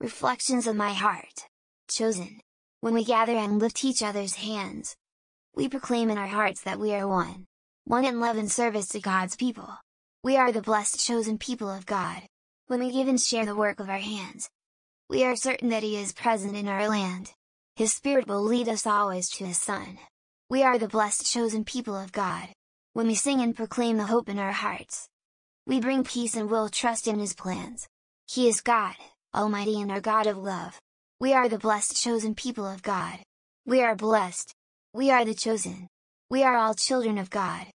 reflections of my heart. Chosen. When we gather and lift each other's hands, we proclaim in our hearts that we are one. One in love and service to God's people. We are the blessed chosen people of God. When we give and share the work of our hands, we are certain that He is present in our land. His Spirit will lead us always to His Son. We are the blessed chosen people of God. When we sing and proclaim the hope in our hearts, we bring peace and will trust in His plans. He is God, Almighty and our God of love. We are the blessed chosen people of God. We are blessed. We are the chosen. We are all children of God.